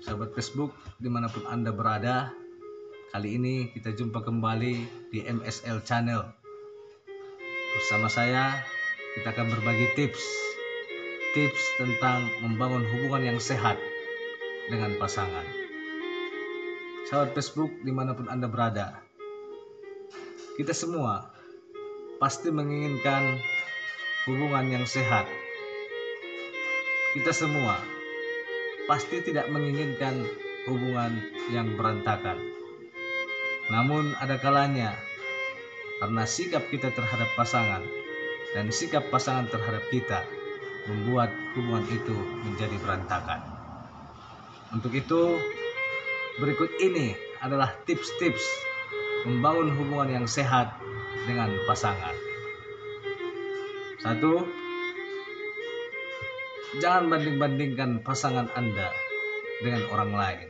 sahabat Facebook di mana pun Anda berada. Kali ini kita jumpa kembali di MSL Channel. Bersama saya, kita akan berbagi tips. Tips tentang membangun hubungan yang sehat dengan pasangan. Sahabat Facebook di mana pun Anda berada. Kita semua pasti menginginkan hubungan yang sehat. Kita semua pasti tidak menginginkan hubungan yang berantakan. Namun ada kalanya karena sikap kita terhadap pasangan dan sikap pasangan terhadap kita membuat hubungan itu menjadi berantakan. Untuk itu, berikut ini adalah tips-tips membangun hubungan yang sehat dengan pasangan. Satu, jangan banding-bandingkan pasangan Anda dengan orang lain.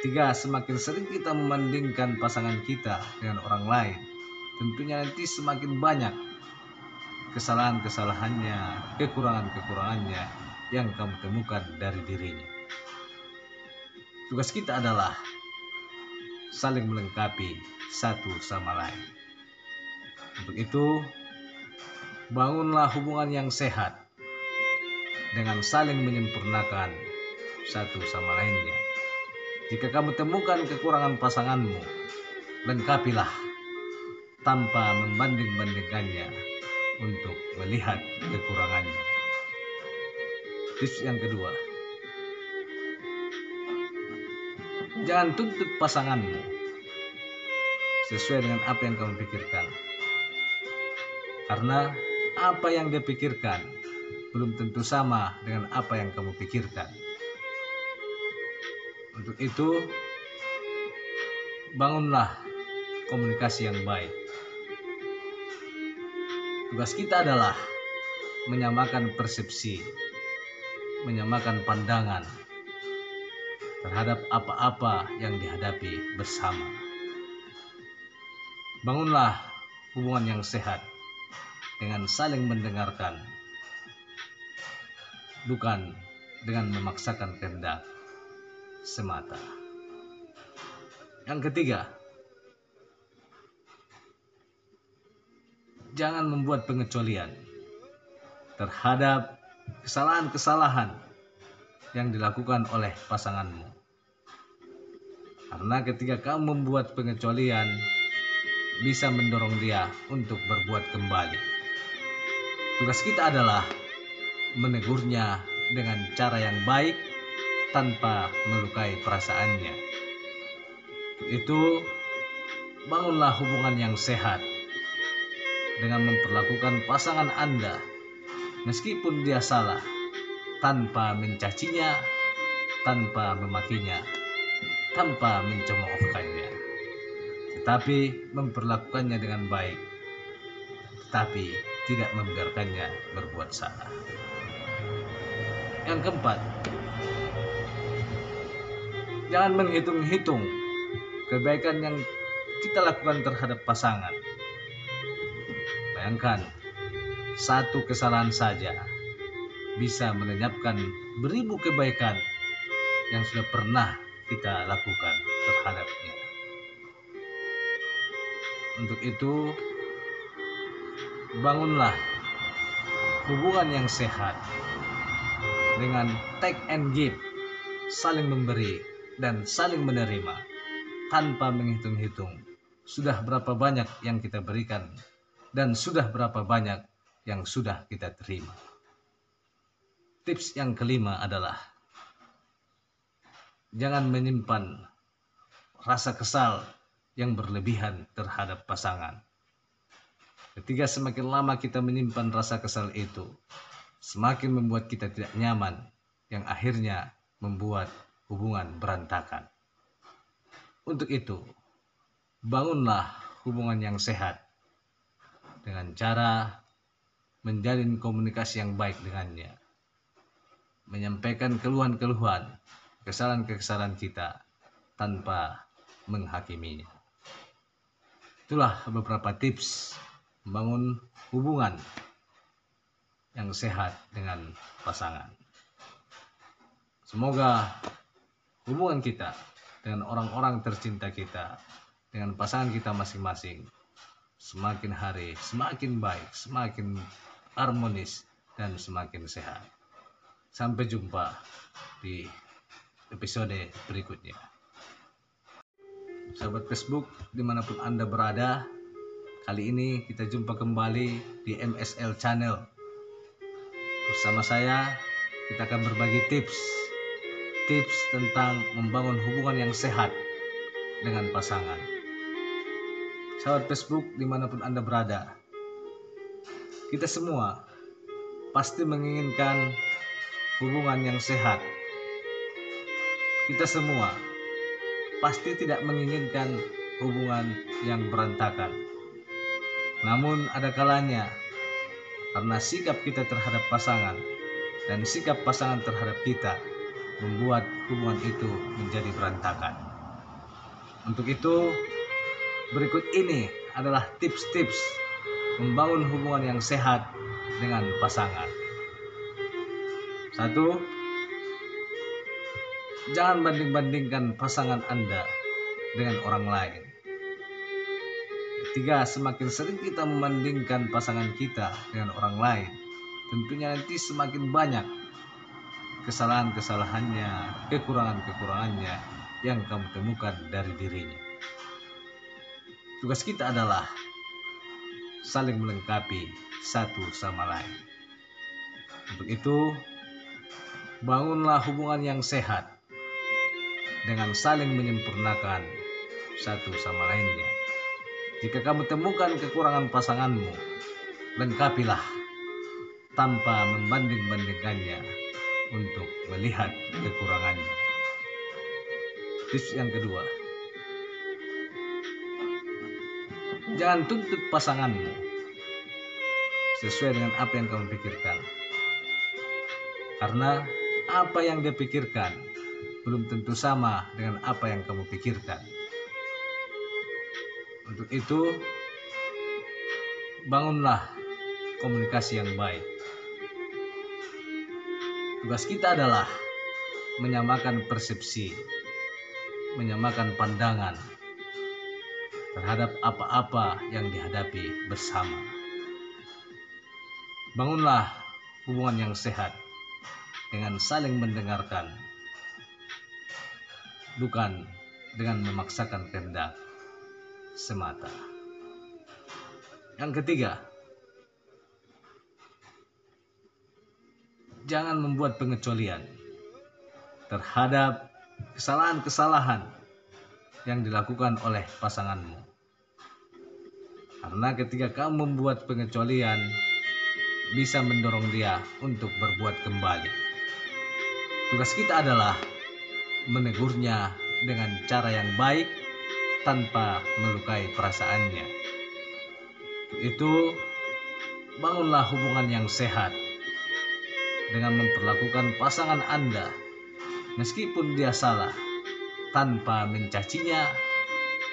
Ketiga, semakin sering kita membandingkan pasangan kita dengan orang lain, tentunya nanti semakin banyak kesalahan-kesalahannya, kekurangan-kekurangannya yang kamu temukan dari dirinya. Tugas kita adalah saling melengkapi satu sama lain. Untuk itu, bangunlah hubungan yang sehat dengan saling menyempurnakan satu sama lainnya. Jika kamu temukan kekurangan pasanganmu, lengkapilah tanpa membanding-bandingkannya untuk melihat kekurangannya. Tips yang kedua, jangan tuntut pasanganmu sesuai dengan apa yang kamu pikirkan. Karena apa yang dia pikirkan belum tentu sama dengan apa yang kamu pikirkan. Untuk itu, bangunlah komunikasi yang baik. Tugas kita adalah menyamakan persepsi, menyamakan pandangan terhadap apa-apa yang dihadapi bersama. Bangunlah hubungan yang sehat dengan saling mendengarkan, bukan dengan memaksakan kehendak semata. Yang ketiga, jangan membuat pengecualian terhadap kesalahan-kesalahan yang dilakukan oleh pasanganmu. Karena ketika kamu membuat pengecualian, bisa mendorong dia untuk berbuat kembali. Tugas kita adalah menegurnya dengan cara yang baik tanpa melukai perasaannya. Itu bangunlah hubungan yang sehat dengan memperlakukan pasangan Anda meskipun dia salah tanpa mencacinya, tanpa memakinya, tanpa mencemoohkannya. Tetapi memperlakukannya dengan baik. Tetapi tidak membiarkannya berbuat salah. Yang keempat, jangan menghitung-hitung kebaikan yang kita lakukan terhadap pasangan. Bayangkan, satu kesalahan saja bisa melenyapkan beribu kebaikan yang sudah pernah kita lakukan terhadapnya. Untuk itu, bangunlah hubungan yang sehat dengan take and give, saling memberi dan saling menerima tanpa menghitung-hitung sudah berapa banyak yang kita berikan dan sudah berapa banyak yang sudah kita terima. Tips yang kelima adalah jangan menyimpan rasa kesal yang berlebihan terhadap pasangan Ketika semakin lama kita menyimpan rasa kesal itu, semakin membuat kita tidak nyaman, yang akhirnya membuat hubungan berantakan. Untuk itu, bangunlah hubungan yang sehat dengan cara menjalin komunikasi yang baik dengannya, menyampaikan keluhan-keluhan, kesalahan-kesalahan kita tanpa menghakiminya. Itulah beberapa tips membangun hubungan yang sehat dengan pasangan. Semoga hubungan kita dengan orang-orang tercinta kita, dengan pasangan kita masing-masing, semakin hari semakin baik, semakin harmonis, dan semakin sehat. Sampai jumpa di episode berikutnya. Sahabat Facebook, di mana pun Anda berada, kali ini kita jumpa kembali di MSL Channel. Bersama saya, kita akan berbagi tips tips tentang membangun hubungan yang sehat dengan pasangan. Sahabat Facebook di mana pun Anda berada, kita semua pasti menginginkan hubungan yang sehat. Kita semua pasti tidak menginginkan hubungan yang berantakan. Namun ada kalanya karena sikap kita terhadap pasangan dan sikap pasangan terhadap kita membuat hubungan itu menjadi berantakan. Untuk itu, berikut ini adalah tips-tips membangun hubungan yang sehat dengan pasangan. Satu, jangan banding-bandingkan pasangan Anda dengan orang lain. Ketiga, semakin sering kita membandingkan pasangan kita dengan orang lain, tentunya nanti semakin banyak kesalahan-kesalahannya, kekurangan-kekurangannya yang kamu temukan dari dirinya. Tugas kita adalah saling melengkapi satu sama lain. Untuk itu, bangunlah hubungan yang sehat dengan saling menyempurnakan satu sama lainnya. Jika kamu temukan kekurangan pasanganmu, lengkapilah tanpa membanding-bandingkannya untuk melihat kekurangannya. Tips yang kedua, jangan tuntut pasanganmu sesuai dengan apa yang kamu pikirkan. Karena apa yang dia pikirkan belum tentu sama dengan apa yang kamu pikirkan. Untuk itu, bangunlah komunikasi yang baik Tugas kita adalah menyamakan persepsi, menyamakan pandangan terhadap apa-apa yang dihadapi bersama. Bangunlah hubungan yang sehat dengan saling mendengarkan, bukan dengan memaksakan kehendak semata. Yang ketiga, jangan membuat pengecualian terhadap kesalahan-kesalahan yang dilakukan oleh pasanganmu. Karena ketika kamu membuat pengecualian, bisa mendorong dia untuk berbuat kembali. Tugas kita adalah menegurnya dengan cara yang baik tanpa melukai perasaannya. Itu bangunlah hubungan yang sehat dengan memperlakukan pasangan Anda meskipun dia salah tanpa mencacinya,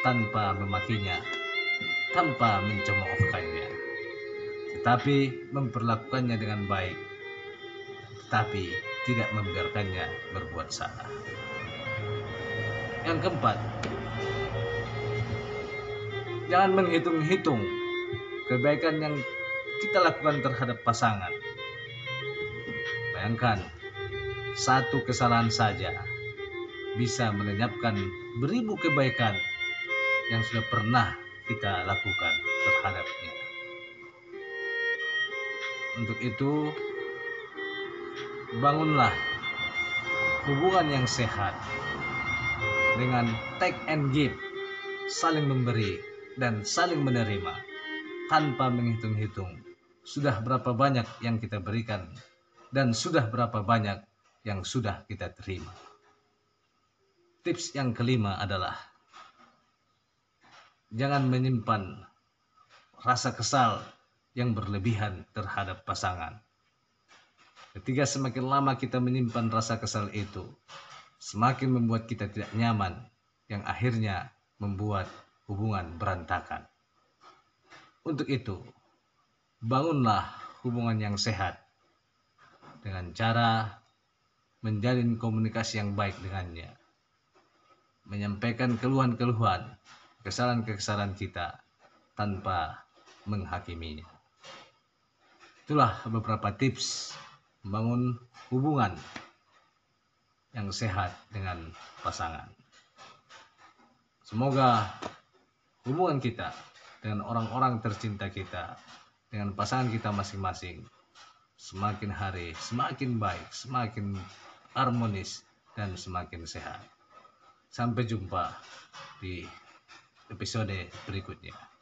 tanpa memakinya, tanpa mencemoohkannya, tetapi memperlakukannya dengan baik, tetapi tidak membiarkannya berbuat salah. Yang keempat, jangan menghitung-hitung kebaikan yang kita lakukan terhadap pasangan Bayangkan, satu kesalahan saja bisa melenyapkan beribu kebaikan yang sudah pernah kita lakukan terhadapnya. Untuk itu, bangunlah hubungan yang sehat dengan take and give, saling memberi dan saling menerima tanpa menghitung-hitung sudah berapa banyak yang kita berikan dan sudah berapa banyak yang sudah kita terima. Tips yang kelima adalah jangan menyimpan rasa kesal yang berlebihan terhadap pasangan. Ketika semakin lama kita menyimpan rasa kesal itu, semakin membuat kita tidak nyaman, yang akhirnya membuat hubungan berantakan. Untuk itu, bangunlah hubungan yang sehat dengan cara menjalin komunikasi yang baik dengannya. Menyampaikan keluhan-keluhan, kesalahan-kesalahan kita tanpa menghakiminya. Itulah beberapa tips membangun hubungan yang sehat dengan pasangan. Semoga hubungan kita dengan orang-orang tercinta kita, dengan pasangan kita masing-masing, semakin hari semakin baik, semakin harmonis, dan semakin sehat. Sampai jumpa di episode berikutnya.